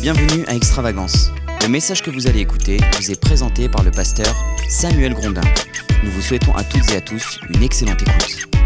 Bienvenue à Extravagance. Le message que vous allez écouter vous est présenté par le pasteur Samuel Grondin. Nous vous souhaitons à toutes et à tous une excellente écoute.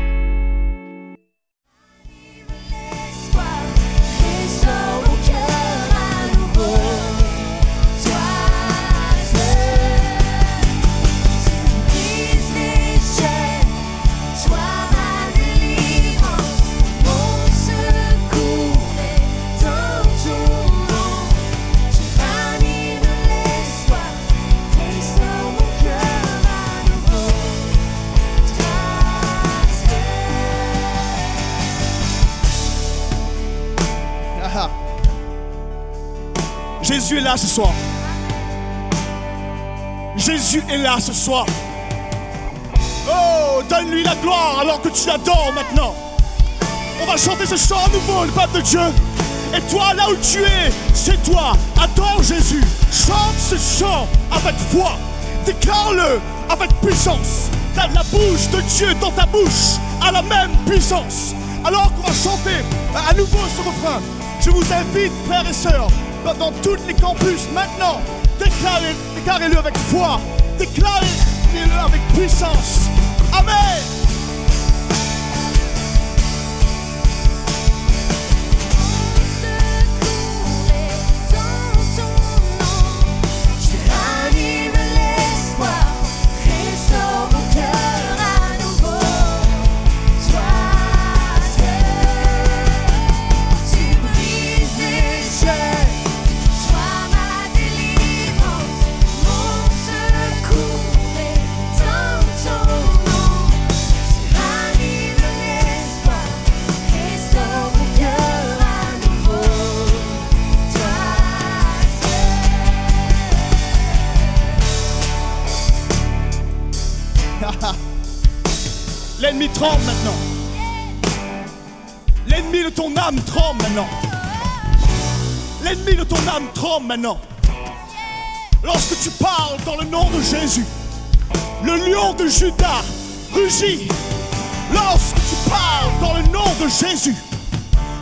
Jésus est là ce soir. Oh, donne-lui la gloire alors que tu l'adores maintenant. On va chanter ce chant à nouveau, le peuple de Dieu. Et toi, là où tu es, c'est toi. Adore Jésus. Chante ce chant avec foi. Déclare-le avec puissance. La, la bouche de Dieu dans ta bouche a la même puissance. Alors qu'on va chanter à à nouveau ce refrain, je vous invite, frères et sœurs, dans- tous les campus maintenant, déclarez- déclarez-le avec foi. Déclarez-le avec puissance. Amen. Tremble maintenant. L'ennemi de ton âme tremble maintenant. Lorsque tu parles dans le nom de Jésus, le lion de Judas rugit. Lorsque tu parles dans le nom de Jésus,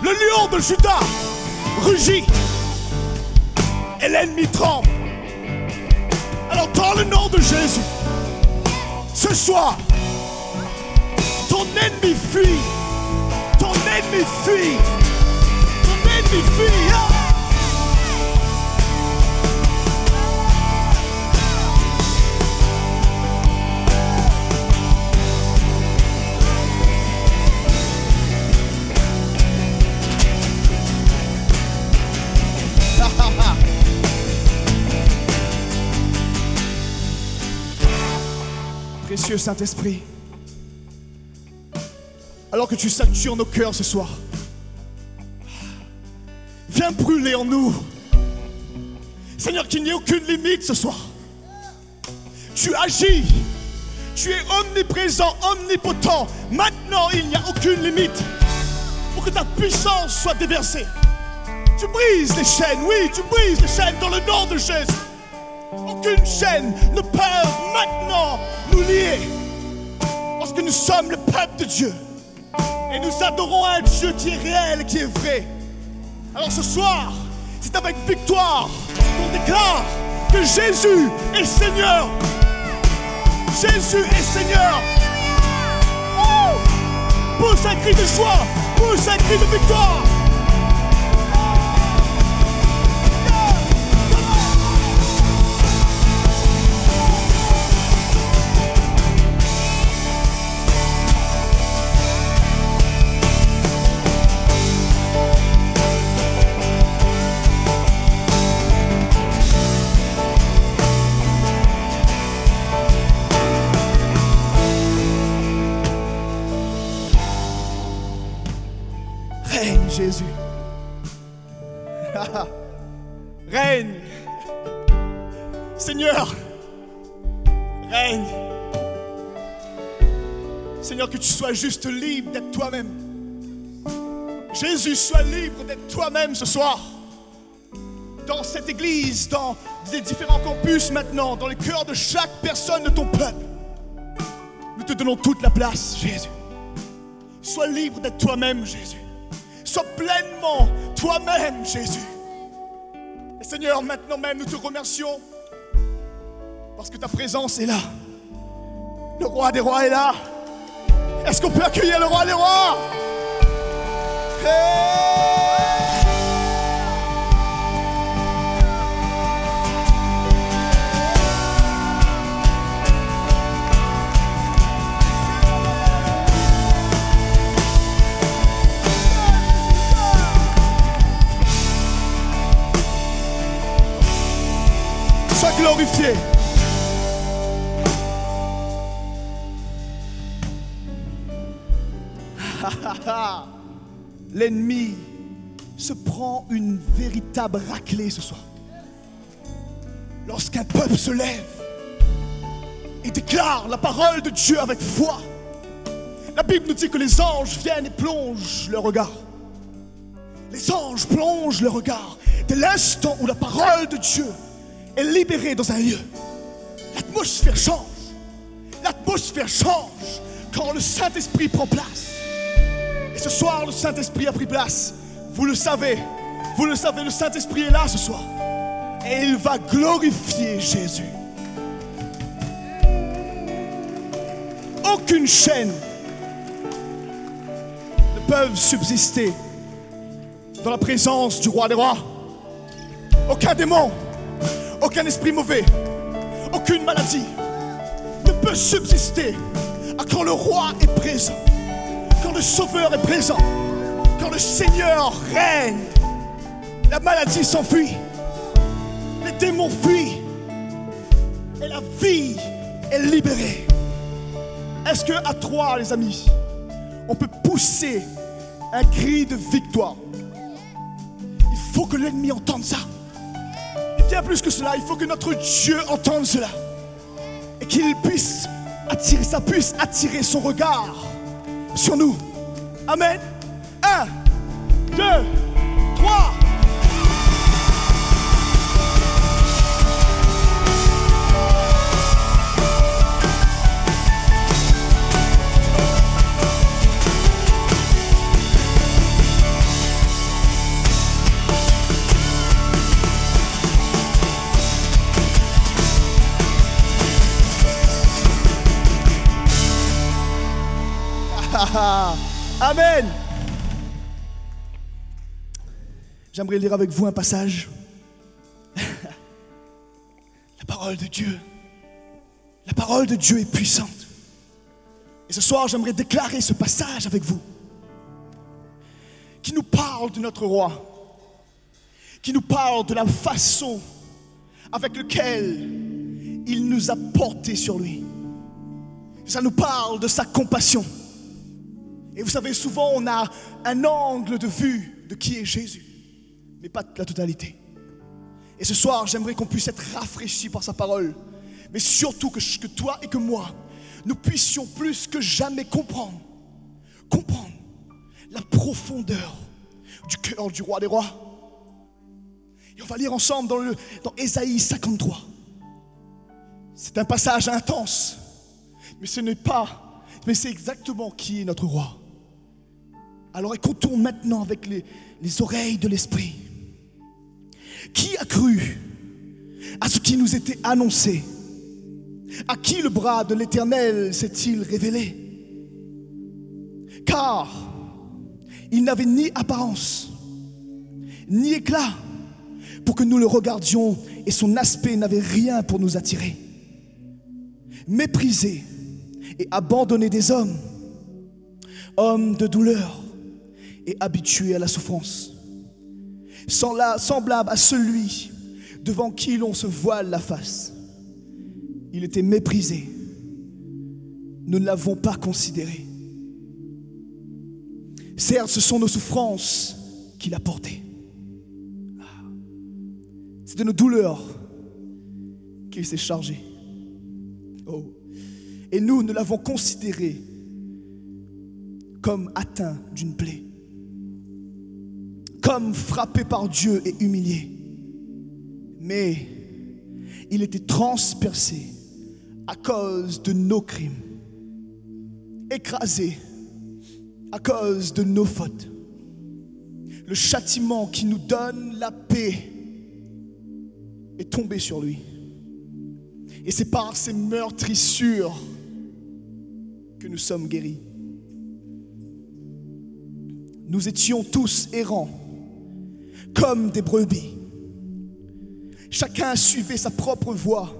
le lion de Judas rugit. Et l'ennemi tremble. Alors dans le nom de Jésus, ce soir, ton ennemi fuit. Fuit. Ton ennemi fuit. Ah! Ah, ah, ah. Précieux Saint-Esprit, alors que tu satures nos cœurs ce soir. Viens brûler en nous. Seigneur, qu'il n'y ait aucune limite ce soir. Tu agis. Tu es omniprésent, omnipotent. Maintenant, il n'y a aucune limite pour que ta puissance soit déversée. Tu brises les chaînes, oui, tu brises les chaînes dans le nom de Jésus. Aucune chaîne ne peut maintenant nous lier. Parce que nous sommes le peuple de Dieu. Et nous adorons un Dieu qui est réel, qui est vrai. Alors ce soir, c'est avec victoire qu'on déclare que Jésus est Seigneur. Jésus est Seigneur. Pousse un cri de joie, pousse un cri de victoire. Juste libre d'être toi-même. Jésus, sois libre d'être toi-même ce soir. Dans cette église, dans les différents campus maintenant, dans le cœur de chaque personne de ton peuple. Nous te donnons toute la place, Jésus. Sois libre d'être toi-même, Jésus. Sois pleinement toi-même, Jésus. Seigneur, maintenant même, nous te remercions parce que ta présence est là. Le roi des rois est là. Est-ce qu'on peut accueillir le roi des rois? Hey glorifié. L'ennemi se prend une véritable raclée ce soir. Lorsqu'un peuple se lève et déclare la parole de Dieu avec foi, la Bible nous dit que les anges viennent et plongent leur regard. Les anges plongent leur regard dès l'instant où la parole de Dieu est libérée dans un lieu. L'atmosphère change. L'atmosphère change quand le Saint-Esprit prend place. Ce soir, le Saint-Esprit a pris place. Vous le savez, vous le savez, le Saint-Esprit est là ce soir. Et il va glorifier Jésus. Aucune chaîne ne peut subsister dans la présence du roi des rois. Aucun démon, aucun esprit mauvais, aucune maladie ne peut subsister quand le roi est présent, le sauveur est présent, quand le Seigneur règne. La maladie s'enfuit, les démons fuient et la vie est libérée. Est-ce que à trois, les amis, on peut pousser un cri de victoire? Il faut que l'ennemi entende ça. Et bien plus que cela, il faut que notre Dieu entende cela. Et qu'il puisse attirer, ça puisse attirer son regard sur nous. Amen. Un, deux, trois. Amen. J'aimerais lire avec vous un passage. La parole de Dieu. La parole de Dieu est puissante. Et ce soir, j'aimerais déclarer ce passage avec vous. Qui nous parle de notre roi. Qui nous parle de la façon avec laquelle il nous a portés sur lui. Ça nous parle de sa compassion. Et vous savez, souvent on a un angle de vue de qui est Jésus, mais pas de la totalité. Et ce soir, j'aimerais qu'on puisse être rafraîchi par sa parole, mais surtout que, toi et que moi, nous puissions plus que jamais comprendre, comprendre la profondeur du cœur du roi des rois. Et on va lire ensemble dans, le, dans Ésaïe 53. C'est un passage intense, mais ce n'est pas, mais c'est exactement qui est notre roi. Alors écoutons maintenant avec les, les oreilles de l'Esprit. Qui a cru à ce qui nous était annoncé? À qui le bras de l'Éternel s'est-il révélé? Car il n'avait ni apparence, ni éclat pour que nous le regardions et son aspect n'avait rien pour nous attirer. Méprisé et abandonné des hommes, homme de douleur et habitué à la souffrance. Semblable à celui devant qui l'on se voile la face. Il était méprisé. Nous ne l'avons pas considéré. Certes, ce sont nos souffrances qu'il a portées. C'est de nos douleurs qu'il s'est chargé. Oh. Et nous ne l'avons considéré comme atteint d'une plaie comme frappé par Dieu et humilié. Mais il était transpercé à cause de nos crimes, écrasé à cause de nos fautes. Le châtiment qui nous donne la paix est tombée sur lui. Et c'est par ces meurtrissures que nous sommes guéris. Nous étions tous errants, comme des brebis. Chacun suivait sa propre voie.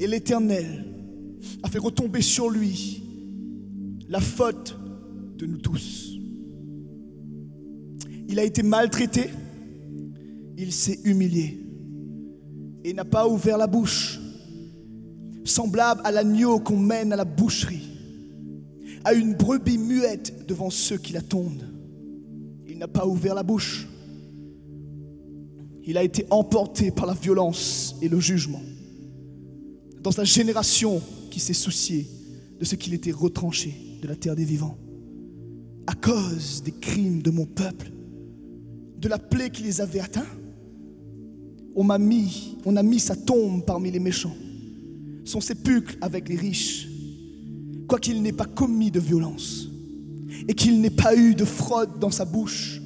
Et l'Éternel a fait retomber sur lui la faute de nous tous. Il a été maltraité, il s'est humilié et n'a pas ouvert la bouche, semblable à l'agneau qu'on mène à la boucherie, à une brebis muette devant ceux qui la tondent. Il n'a pas ouvert la bouche. Il a été emporté par la violence et le jugement. Dans sa génération qui s'est souciée de ce qu'il était retranché de la terre des vivants. À cause des crimes de mon peuple, de la plaie qui les avait atteints, on m'a mis, on a mis sa tombe parmi les méchants, son sépulcre avec les riches, quoiqu'il n'ait pas commis de violence et qu'il n'ait pas eu de fraude dans sa bouche.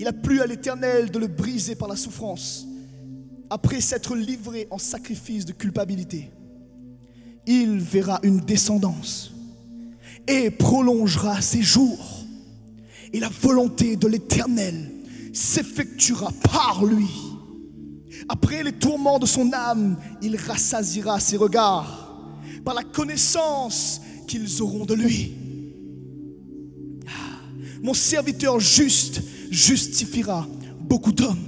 Il a plu à l'Éternel de le briser par la souffrance, après s'être livré en sacrifice de culpabilité. Il verra une descendance et prolongera ses jours. Et la volonté de l'Éternel s'effectuera par lui. Après les tourments de son âme, il rassasira ses regards par la connaissance qu'ils auront de lui. Ah, Mon serviteur juste justifiera beaucoup d'hommes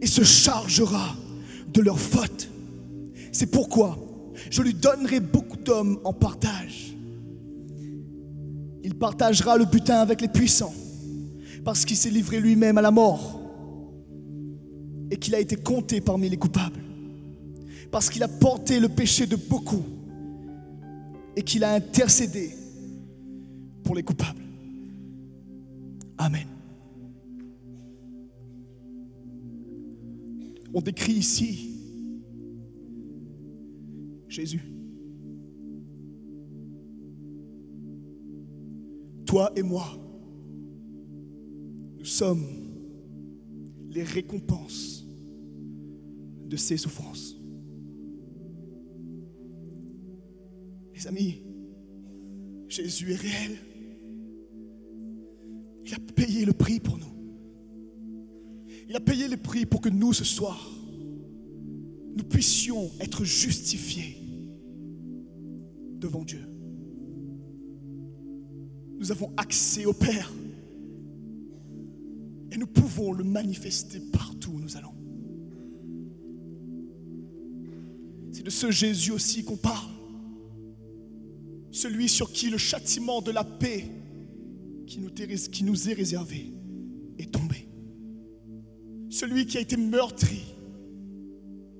et se chargera de leurs fautes. C'est pourquoi je lui donnerai beaucoup d'hommes en partage. Il partagera le butin avec les puissants parce qu'il s'est livré lui-même à la mort et qu'il a été compté parmi les coupables. Parce qu'il a porté le péché de beaucoup et qu'il a intercédé pour les coupables. Amen. On décrit ici Jésus. Toi et moi, nous sommes les récompenses de ses souffrances. Les amis, Jésus est réel. Il a payé le prix pour nous. A payé le prix pour que nous, ce soir, nous puissions être justifiés devant Dieu. Nous avons accès au Père et nous pouvons le manifester partout où nous allons. C'est de ce Jésus aussi qu'on parle. Celui sur qui le châtiment de la paix qui nous, est- réservé. Celui qui a été meurtri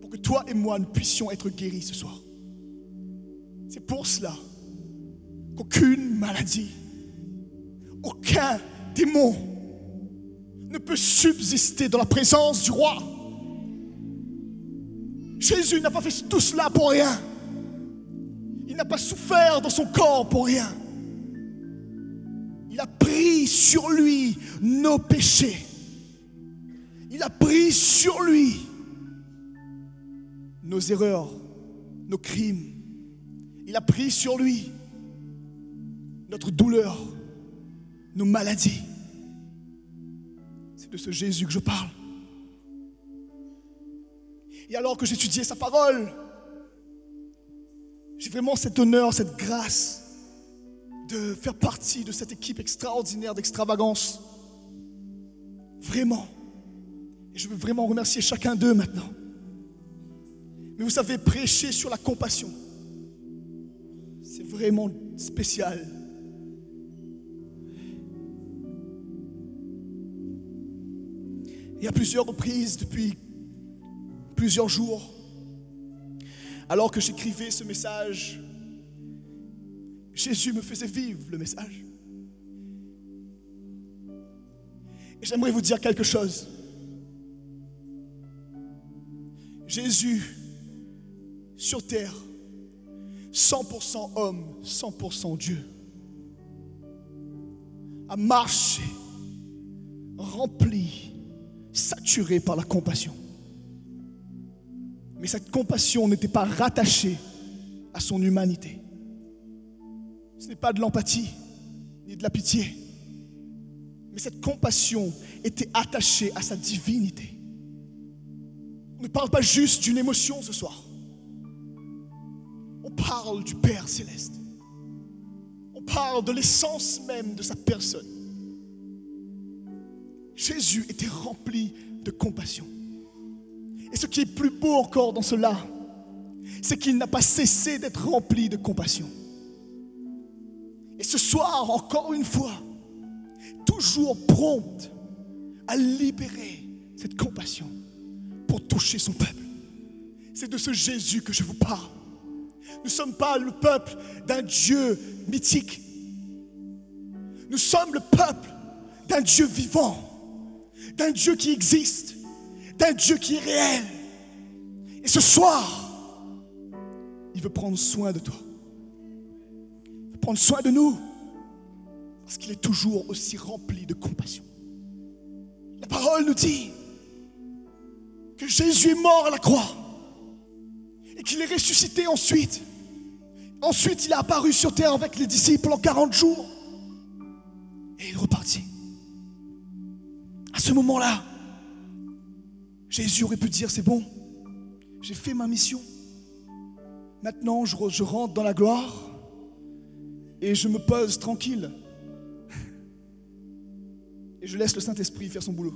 pour que toi et moi nous puissions être guéris ce soir. C'est pour cela qu'aucune maladie, aucun démon ne peut subsister dans la présence du roi. Jésus n'a pas fait tout cela pour rien. Il n'a pas souffert dans son corps pour rien. Il a pris sur lui nos péchés. Il a pris sur lui nos erreurs, nos crimes. Il a pris sur lui notre douleur, nos maladies. C'est de ce Jésus que je parle. Et alors que j'étudiais sa parole, j'ai vraiment cet honneur, cette grâce de faire partie de cette équipe extraordinaire d'extravagance. Vraiment. Je veux vraiment remercier chacun d'eux maintenant. Mais vous savez, prêcher sur la compassion, c'est vraiment spécial. Et à plusieurs reprises, depuis plusieurs jours, alors que j'écrivais ce message, Jésus me faisait vivre le message. Et j'aimerais vous dire quelque chose. Jésus, sur terre, 100% homme, 100% Dieu, a marché, rempli, saturé par la compassion. Mais cette compassion n'était pas rattachée à son humanité. Ce n'est pas de l'empathie ni de la pitié. Mais cette compassion était attachée à sa divinité. On ne parle pas juste d'une émotion ce soir. On parle du Père céleste. On parle de l'essence même de sa personne. Jésus était rempli de compassion. Et ce qui est plus beau encore dans cela, c'est qu'il n'a pas cessé d'être rempli de compassion. Et ce soir, encore une fois, toujours prompt à libérer cette compassion pour toucher son peuple. C'est de ce Jésus que je vous parle. Nous ne sommes pas le peuple d'un Dieu mythique. Nous sommes le peuple d'un Dieu vivant, d'un Dieu qui existe, d'un Dieu qui est réel. Et ce soir, il veut prendre soin de toi. Il veut prendre soin de nous. Parce qu'il est toujours aussi rempli de compassion. La parole nous dit que Jésus est mort à la croix et qu'il est ressuscité ensuite. Ensuite, il est apparu sur terre avec les disciples en 40 jours et il est reparti. À ce moment-là, Jésus aurait pu dire, c'est bon, j'ai fait ma mission. Maintenant, je rentre dans la gloire et je me pose tranquille. Et je laisse le Saint-Esprit faire son boulot.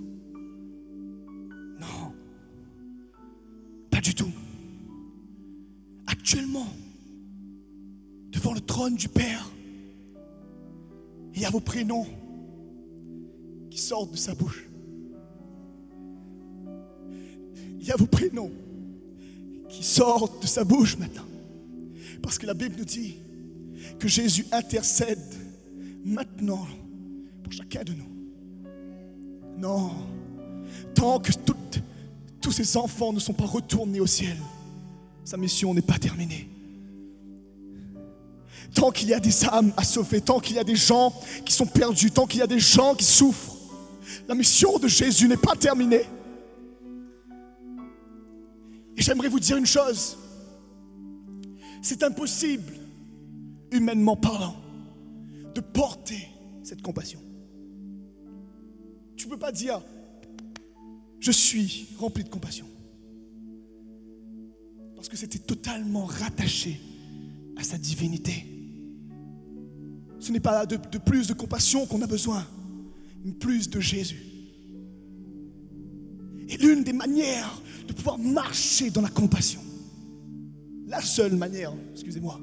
Du tout. Actuellement, devant le trône du Père, il y a vos prénoms qui sortent de sa bouche. Il y a vos prénoms qui sortent de sa bouche maintenant. Parce que la Bible nous dit que Jésus intercède maintenant pour chacun de nous. Non, tant que toutes- tous ces enfants ne sont pas retournés au ciel, sa mission n'est pas terminée. Tant qu'il y a des âmes à sauver, tant qu'il y a des gens qui sont perdus, tant qu'il y a des gens qui souffrent, la mission de Jésus n'est pas terminée. Et j'aimerais vous dire une chose. C'est impossible, humainement parlant, de porter cette compassion. Tu ne peux pas dire, je suis rempli de compassion. Parce que c'était totalement rattaché à sa divinité. Ce n'est pas de, plus de compassion qu'on a besoin, mais plus de Jésus. Et l'une des manières de pouvoir marcher dans la compassion, la seule manière, excusez-moi,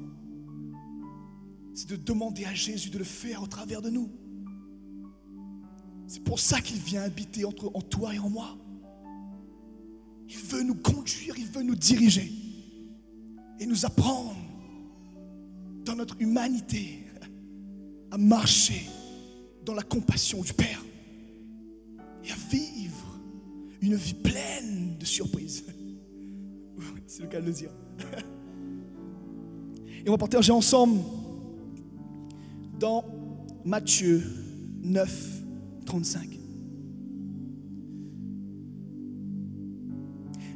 c'est de demander à Jésus de le faire au travers de nous. C'est pour ça qu'il vient habiter entre, en toi et en moi. Il veut nous conduire, il veut nous diriger et nous apprendre dans notre humanité à marcher dans la compassion du Père et à vivre une vie pleine de surprises. C'est le cas de le dire. Et on va partager ensemble dans Matthieu 9, 35.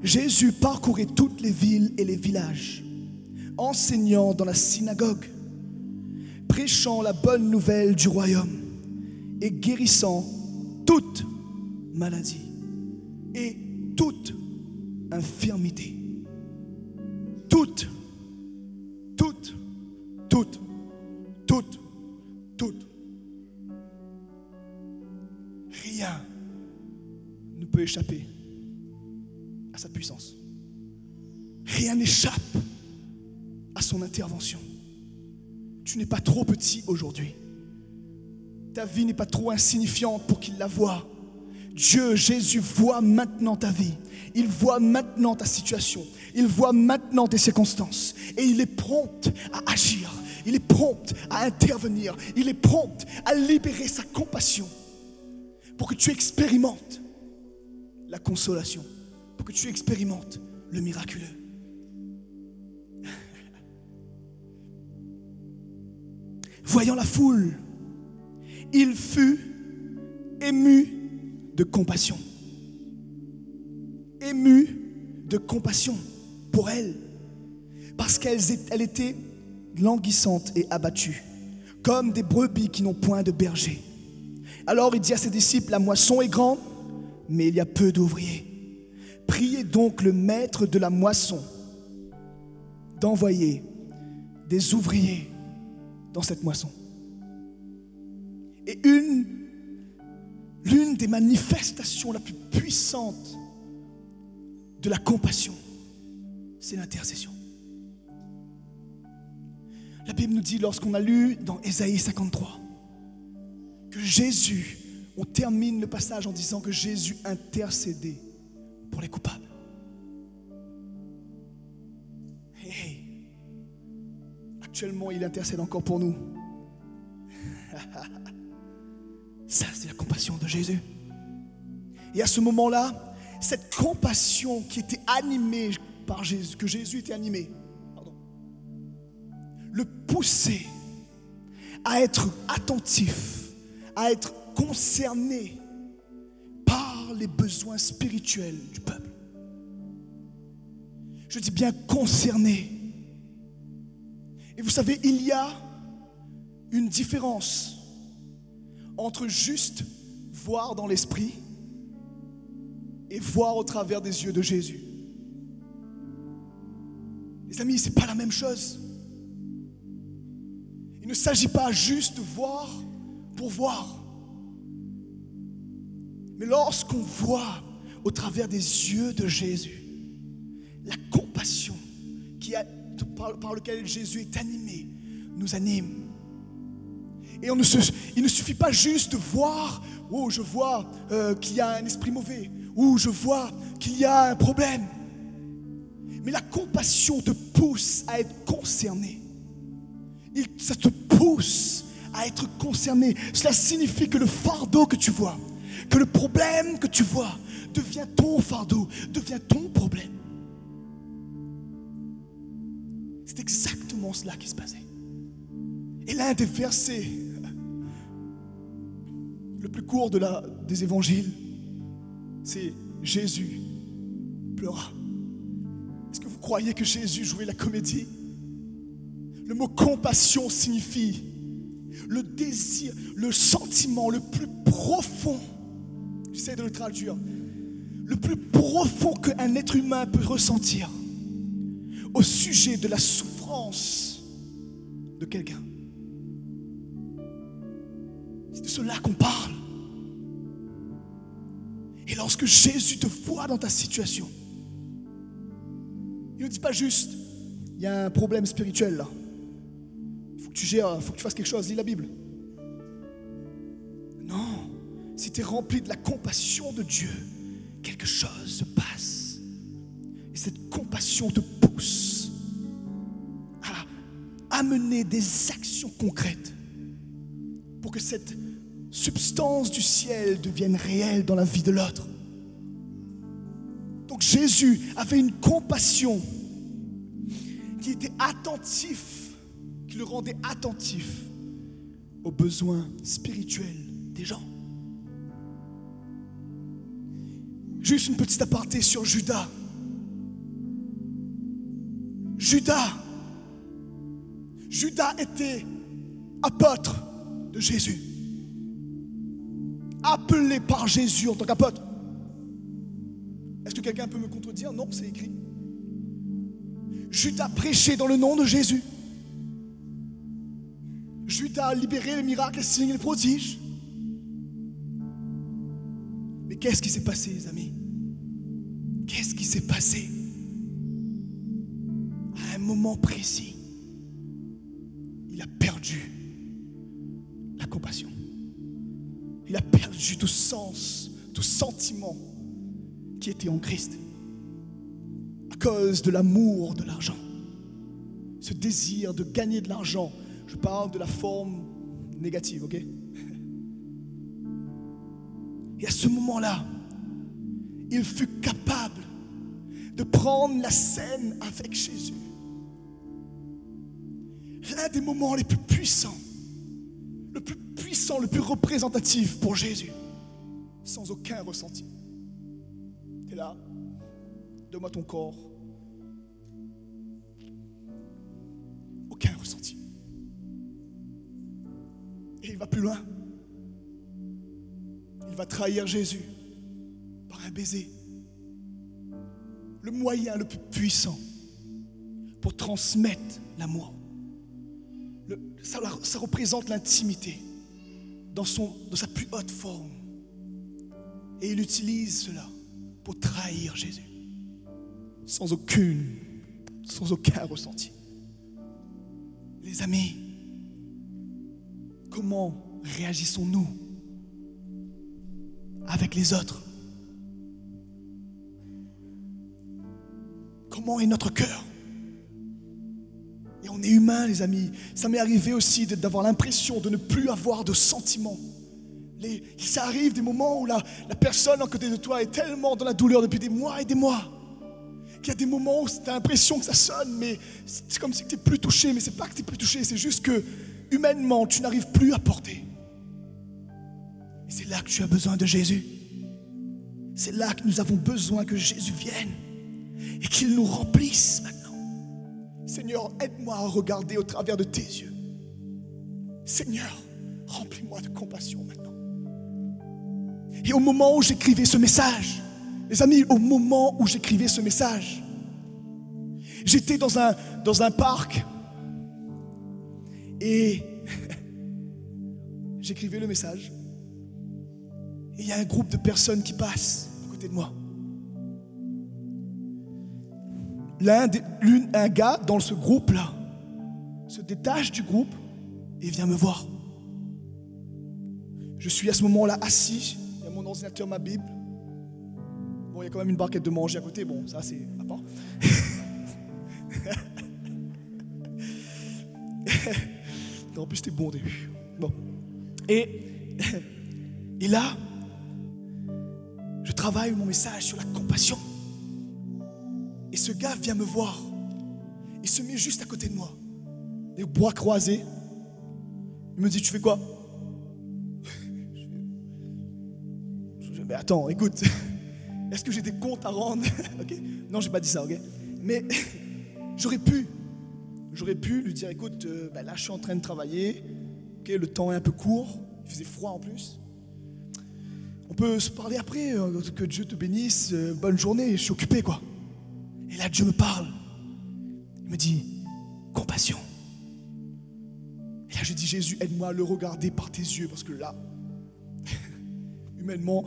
Jésus parcourait toutes les villes et les villages, enseignant dans la synagogue, prêchant la bonne nouvelle du royaume et guérissant toute maladie et toute infirmité. Toute, toute, toute, toute, toute. Rien ne peut échapper sa puissance. Rien n'échappe à son intervention. Tu n'es pas trop petit aujourd'hui. Ta vie n'est pas trop insignifiante pour qu'il la voie. Dieu, Jésus, voit maintenant ta vie. Il voit maintenant ta situation. Il voit maintenant tes circonstances. Et il est prompt à agir. Il est prompt à intervenir. Il est prompt à libérer sa compassion pour que tu expérimentes la consolation, pour que tu expérimentes le miraculeux. Voyant la foule, il fut ému de compassion. Ému de compassion. pour elle, parce qu'elle elle était languissante et abattue, comme des brebis qui n'ont point de berger. Alors il dit à ses disciples, la moisson est grande, mais il y a peu d'ouvriers. Priez donc le maître de la moisson d'envoyer des ouvriers dans cette moisson. Et une, l'une des manifestations la plus puissante de la compassion, c'est l'intercession. La Bible nous dit, lorsqu'on a lu dans Ésaïe 53, que Jésus, on termine le passage en disant que Jésus intercédait les actuellement, il intercède encore pour nous. Ça, c'est la compassion de Jésus. Et à ce moment-là, cette compassion qui était animée par Jésus, que Jésus était animé, pardon, le poussait à être attentif, à être concerné les besoins spirituels du peuple. Je dis bien concerné. Et vous savez, il y a une différence entre juste voir dans l'esprit et voir au travers des yeux de Jésus. Les amis, c'est pas la même chose. Il ne s'agit pas juste de voir pour voir. Mais lorsqu'on voit au travers des yeux de Jésus, la compassion qui par, par lequel Jésus est animé nous anime. Et il ne suffit pas juste de voir, oh je vois euh, qu'il y a un esprit mauvais, ou je vois qu'il y a un problème. Mais la compassion te pousse à être concerné. Ça te pousse à être concerné. Cela signifie que le fardeau que tu vois, que le problème que tu vois, devient ton fardeau, devient ton problème. C'est exactement cela qui se passait. Et l'un des versets le plus court des évangiles, c'est Jésus pleura. Est-ce que vous croyez que Jésus jouait la comédie? Le mot compassion signifie le désir, le sentiment le plus profond. J'essaie de le traduire. Le plus profond qu'un être humain peut ressentir au sujet de la souffrance de quelqu'un. C'est de cela qu'on parle. Et lorsque Jésus te voit dans ta situation, il ne dit pas juste, il y a un problème spirituel là. Il faut que tu gères, il faut que tu fasses quelque chose, lis la Bible. Non, si tu es rempli de la compassion de Dieu, quelque chose se passe. Et cette compassion te pousse à amener des actions concrètes pour que cette substance du ciel devienne réelle dans la vie de l'autre. Donc Jésus avait une compassion qui était attentif, qui le rendait attentif aux besoins spirituels des gens. Juste une petite aparté sur Judas. Judas, Judas était apôtre de Jésus, appelé par Jésus en tant qu'apôtre. Est-ce que quelqu'un peut me contredire? Non, c'est écrit. Judas prêchait dans le nom de Jésus. Judas libéré les miracles, les signes, les prodiges. Qu'est-ce qui s'est passé, les amis? Qu'est-ce qui s'est passé? À un moment précis, il a perdu la compassion. Il a perdu tout sens, tout sentiment qui était en Christ. À cause de l'amour de l'argent. Ce désir de gagner de l'argent. Je parle de la forme négative, ok? Et à ce moment-là, il fut capable de prendre la scène avec Jésus. L'un des moments les plus puissants, le plus puissant, le plus représentatif pour Jésus, sans aucun ressenti. T'es là, donne-moi ton corps. Aucun ressenti. Et il va plus loin. Il va trahir Jésus par un baiser. Le moyen le plus puissant pour transmettre l'amour. Ça, ça représente l'intimité dans, dans sa plus haute forme. Et il utilise cela pour trahir Jésus. Sans aucune, sans aucun ressenti. Les amis, comment réagissons-nous les autres Comment est notre cœur? Et on est humain, les amis. Ça m'est arrivé aussi d'avoir l'impression de ne plus avoir de sentiments. Les- ça arrive des moments où la, la personne à côté de toi est tellement dans la douleur depuis des mois et des mois qu'il y a des moments où tu as l'impression que ça sonne, mais c'est comme si tu n'es plus touché. Mais c'est pas que tu n'es plus touché, c'est juste que humainement, tu n'arrives plus à porter. C'est là que tu as besoin de Jésus. C'est là que nous avons besoin que Jésus vienne et qu'il nous remplisse maintenant. Seigneur, aide-moi à regarder au travers de tes yeux. Seigneur, remplis-moi de compassion maintenant. Et au moment où j'écrivais ce message, les amis, au moment où j'écrivais ce message, j'étais dans un, dans un parc et j'écrivais le message. Et il y a un groupe de personnes qui passent à côté de moi. L'un, un gars dans ce groupe-là se détache du groupe et vient me voir. Je suis à ce moment-là assis, il y a mon ordinateur, ma Bible. Bon, il y a quand même une barquette de manger à côté, bon, ça c'est à part. En plus, c'était bon au début. Bon. Et, et là, travaille mon message sur la compassion. Et ce gars vient me voir. Il se met juste à côté de moi. Les bras croisés. Il me dit, tu fais quoi? Je mais attends, écoute. Est-ce que j'ai des comptes à rendre? Ok. Non, j'ai pas dit ça, ok Mais j'aurais pu. J'aurais pu lui dire, écoute, ben là, je suis en train de travailler. Ok, le temps est un peu court. Il faisait froid en plus. On peut se parler après. euh, que Dieu te bénisse. euh, bonne journée. Je suis occupé, quoi. Et là, Dieu me parle. Il me dit, compassion. Et là, je dis, Jésus, aide-moi à le regarder par tes yeux, parce que là, humainement,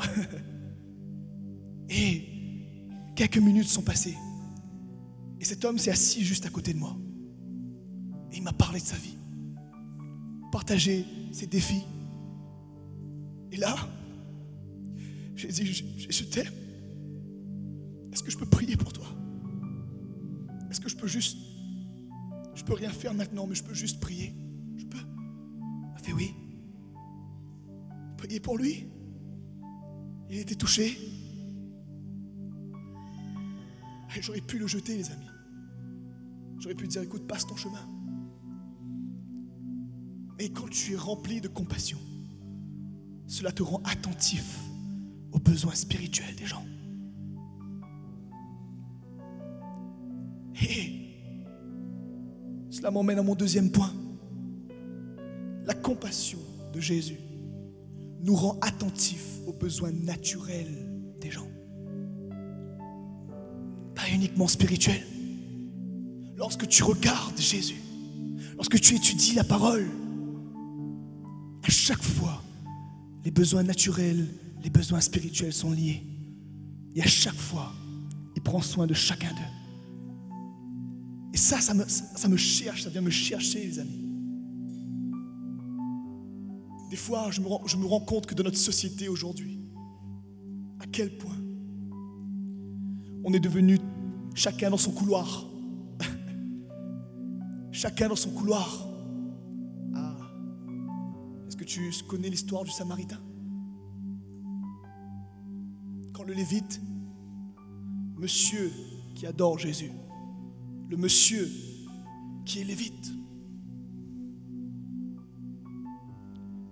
et quelques minutes sont passées. Et cet homme s'est assis juste à côté de moi. Et il m'a parlé de sa vie, partagé ses défis. Et là, j'ai dit, je, t'aime. Est-ce que je peux prier pour toi? Est-ce que je peux juste... Je peux rien faire maintenant, mais je peux juste prier? Je peux? M'a fait oui. Prier pour lui? Il était touché. J'aurais pu le jeter, les amis. J'aurais pu dire, écoute, passe ton chemin. Mais quand tu es rempli de compassion, cela te rend attentif aux besoins spirituels des gens. Et cela m'emmène à mon deuxième point. La compassion de Jésus nous rend attentifs aux besoins naturels des gens. Pas uniquement spirituels. Lorsque tu regardes Jésus, lorsque tu étudies la parole, à chaque fois, les besoins naturels, les besoins spirituels sont liés. Et à chaque fois, il prend soin de chacun d'eux. Et ça, ça me, ça me cherche, ça vient me chercher, les amis. Des fois, je me, rends, je me rends compte que dans notre société aujourd'hui, à quel point on est devenu chacun dans son couloir. chacun dans son couloir. Ah. Est-ce que tu connais l'histoire du Samaritain? Lévite, monsieur qui adore Jésus, le monsieur qui est Lévite,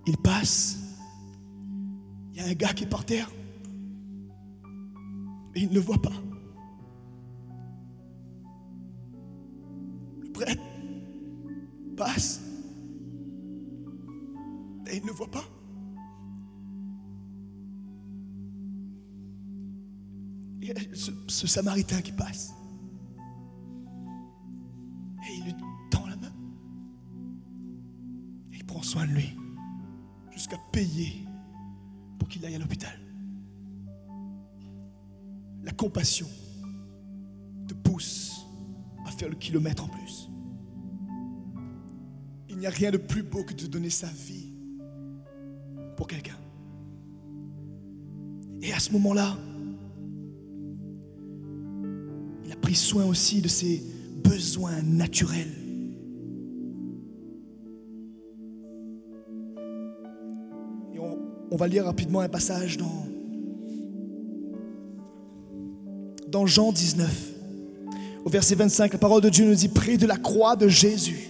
il passe, il y a un gars qui est par terre, et il ne le voit pas. Le prêtre passe. Et il ne le voit pas. Ce, Samaritain qui passe, et il lui tend la main, et il prend soin de lui, jusqu'à payer pour qu'il aille à l'hôpital. La compassion te pousse à faire le kilomètre en plus. Il n'y a rien de plus beau que de donner sa vie pour quelqu'un. Et à ce moment-là, pris soin aussi de ses besoins naturels. Et on, va lire rapidement un passage dans, dans Jean 19. Au verset 25, la parole de Dieu nous dit, près de la croix de Jésus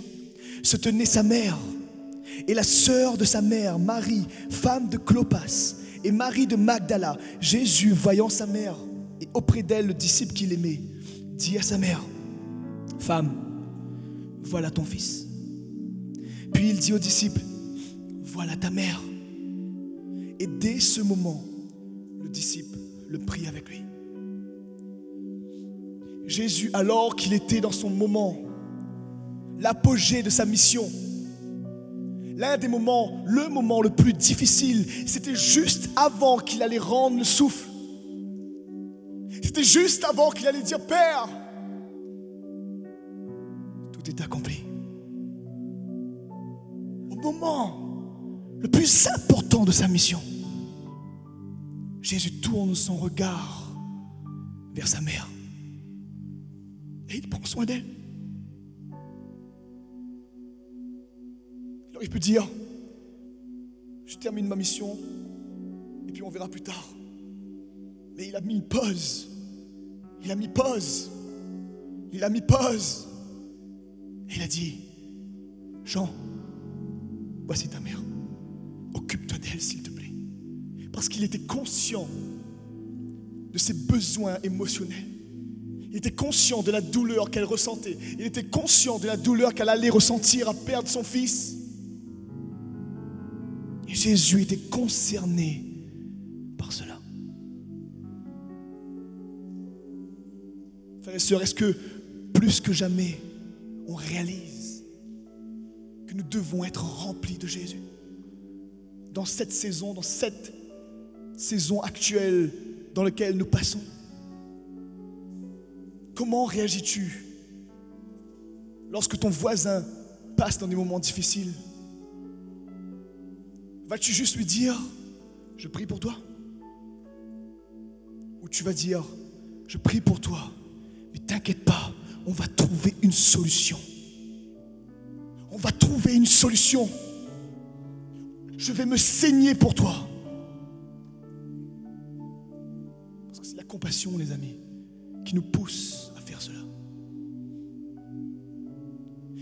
se tenait sa mère et la sœur de sa mère, Marie, femme de Clopas, et Marie de Magdala. Jésus, voyant sa mère et auprès d'elle le disciple qu'il aimait, dit à sa mère, Femme, voilà ton fils. Puis il dit au disciple, Voilà ta mère. Et dès ce moment, le disciple le prit avec lui. Jésus, alors qu'il était dans son moment, l'apogée de sa mission, l'un des moments, le moment le plus difficile, c'était juste avant qu'il allait rendre le souffle. C'était juste avant qu'il allait dire, Père, tout est accompli. Au moment le plus important de sa mission, Jésus tourne son regard vers sa mère et il prend soin d'elle. Alors il peut dire, je termine ma mission et puis on verra plus tard. Mais il a mis une pause. Il a mis pause. Il a mis pause. Et il a dit, Jean, voici ta mère. Occupe-toi d'elle, s'il te plaît. Parce qu'il était conscient de ses besoins émotionnels. Il était conscient de la douleur qu'elle ressentait. Il était conscient de la douleur qu'elle allait ressentir à perdre son fils. Et Jésus était concerné Frères et sœurs, est-ce que plus que jamais, on réalise que nous devons être remplis de Jésus? Dans cette saison, dans cette saison actuelle dans laquelle nous passons Comment réagis-tu lorsque ton voisin passe dans des moments difficiles? Vas-tu juste lui dire, je prie pour toi Ou tu vas dire, je prie pour toi, mais t'inquiète pas, on va trouver une solution. On va trouver une solution. Je vais me saigner pour toi. Parce que c'est la compassion, les amis, qui nous pousse à faire cela.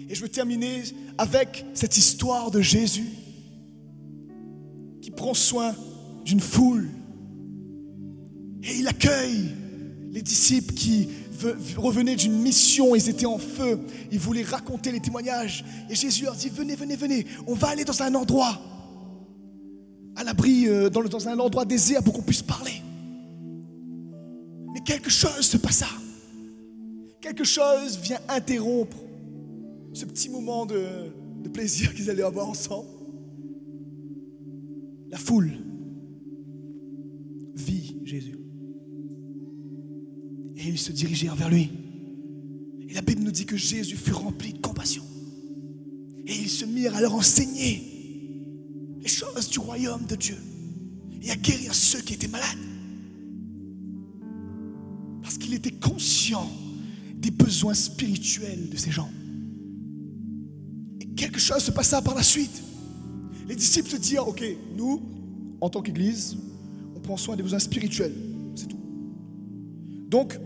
Et je veux terminer avec cette histoire de Jésus qui prend soin d'une foule. Et il accueille les disciples qui revenaient d'une mission, ils étaient en feu, ils voulaient raconter les témoignages. Et Jésus leur dit, venez, venez, venez, on va aller dans un endroit, à l'abri, euh, dans, un endroit désert pour qu'on puisse parler. Mais quelque chose se passa. Quelque chose vient interrompre ce petit moment de plaisir qu'ils allaient avoir ensemble. La foule se dirigèrent vers lui. Et la Bible nous dit que Jésus fut rempli de compassion. Et ils se mirent à leur enseigner les choses du royaume de Dieu et à guérir ceux qui étaient malades. Parce qu'il était conscient des besoins spirituels de ces gens. Et quelque chose se passa par la suite. Les disciples se dirent, ok, nous, en tant qu'Église, on prend soin des besoins spirituels. C'est tout. Donc,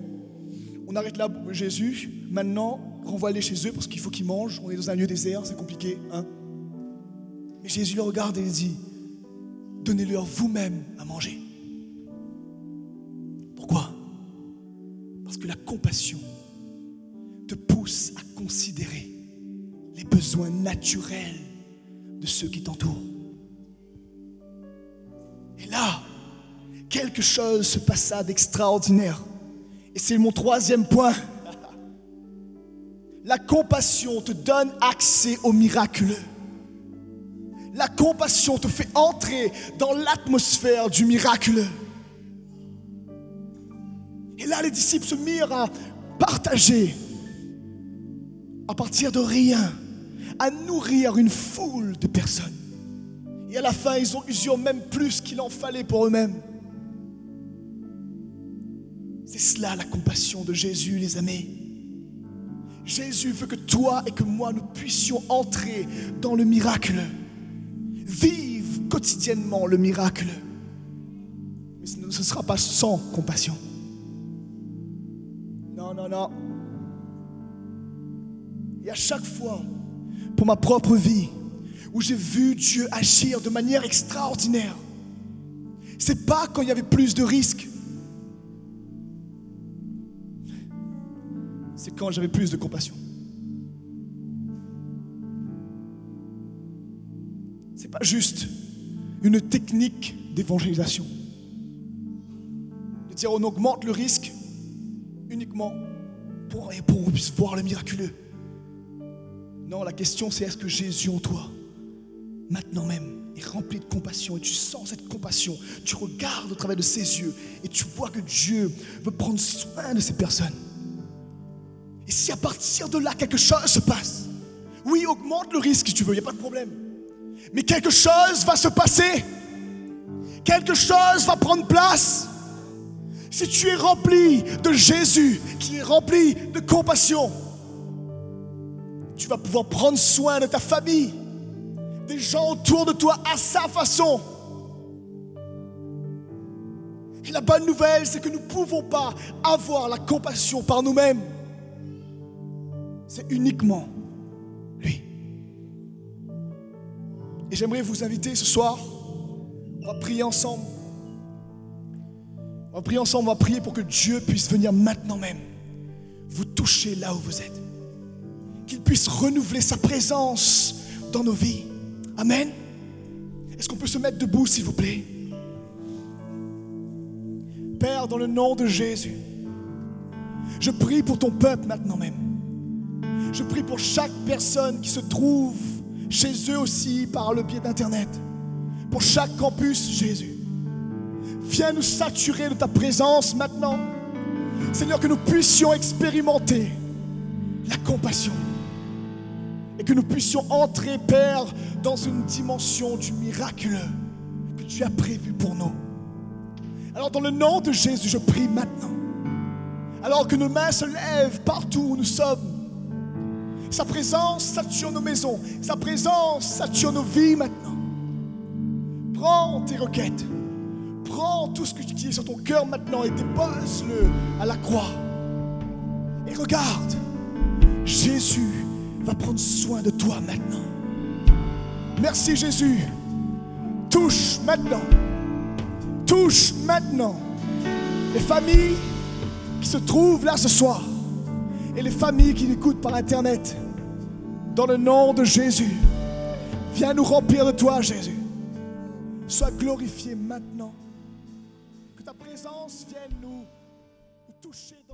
on arrête là Jésus. Maintenant, renvoie-les chez eux parce qu'il faut qu'ils mangent. On est dans un lieu désert, c'est compliqué. Hein Mais Jésus le regarde et il dit, donnez-leur vous-même à manger. Pourquoi? Parce que la compassion te pousse à considérer les besoins naturels de ceux qui t'entourent. Et là, quelque chose se passa d'extraordinaire. Et c'est mon troisième point. La compassion te donne accès au miraculeux. La compassion te fait entrer dans l'atmosphère du miraculeux. Et là, les disciples se mirent à partager, à partir de rien, à nourrir une foule de personnes. Et à la fin, ils ont usé même plus qu'il en fallait pour eux-mêmes. C'est cela la compassion de Jésus, les amis. Jésus veut que toi et que moi, nous puissions entrer dans le miracle. Vivre quotidiennement le miracle. Mais ce ne sera pas sans compassion. Non, non, non. Et à chaque fois, pour ma propre vie, où j'ai vu Dieu agir de manière extraordinaire, c'est pas quand il y avait plus de risques. Quand j'avais plus de compassion. C'est pas juste une technique d'évangélisation. De dire on augmente le risque uniquement pour, et pour voir le miraculeux. Non, la question c'est est-ce que Jésus en toi, maintenant même, est rempli de compassion et tu sens cette compassion, tu regardes au travers de ses yeux et tu vois que Dieu veut prendre soin de ces personnes. Et si à partir de là quelque chose se passe, oui, augmente le risque si tu veux, il n'y a pas de problème. Mais quelque chose va se passer. Quelque chose va prendre place. Si tu es rempli de Jésus, qui est rempli de compassion, tu vas pouvoir prendre soin de ta famille, des gens autour de toi à sa façon. Et la bonne nouvelle, c'est que nous ne pouvons pas avoir la compassion par nous-mêmes. C'est uniquement lui. Et j'aimerais vous inviter ce soir, on va prier ensemble. On va prier ensemble, on va prier pour que Dieu puisse venir maintenant même vous toucher là où vous êtes. Qu'il puisse renouveler sa présence dans nos vies. Amen. Est-ce qu'on peut se mettre debout, s'il vous plaît? Père, dans le nom de Jésus, je prie pour ton peuple maintenant même. Je prie pour chaque personne qui se trouve chez eux aussi par le biais d'Internet. Pour chaque campus, Jésus. Viens nous saturer de ta présence maintenant. Seigneur, que nous puissions expérimenter la compassion. Et que nous puissions entrer, Père, dans une dimension du miraculeux que tu as prévu pour nous. Alors, dans le nom de Jésus, je prie maintenant. Alors que nos mains se lèvent partout où nous sommes. Sa présence sature nos maisons. Sa présence sature nos vies maintenant. Prends tes requêtes. Prends tout ce que qui est sur ton cœur maintenant et dépose-le à la croix. Et regarde, Jésus va prendre soin de toi maintenant. Merci Jésus. Touche maintenant. Touche maintenant les familles qui se trouvent là ce soir et les familles qui l'écoutent par Internet. Dans le nom de Jésus, viens nous remplir de toi, Jésus. Sois glorifié maintenant. Que ta présence vienne nous toucher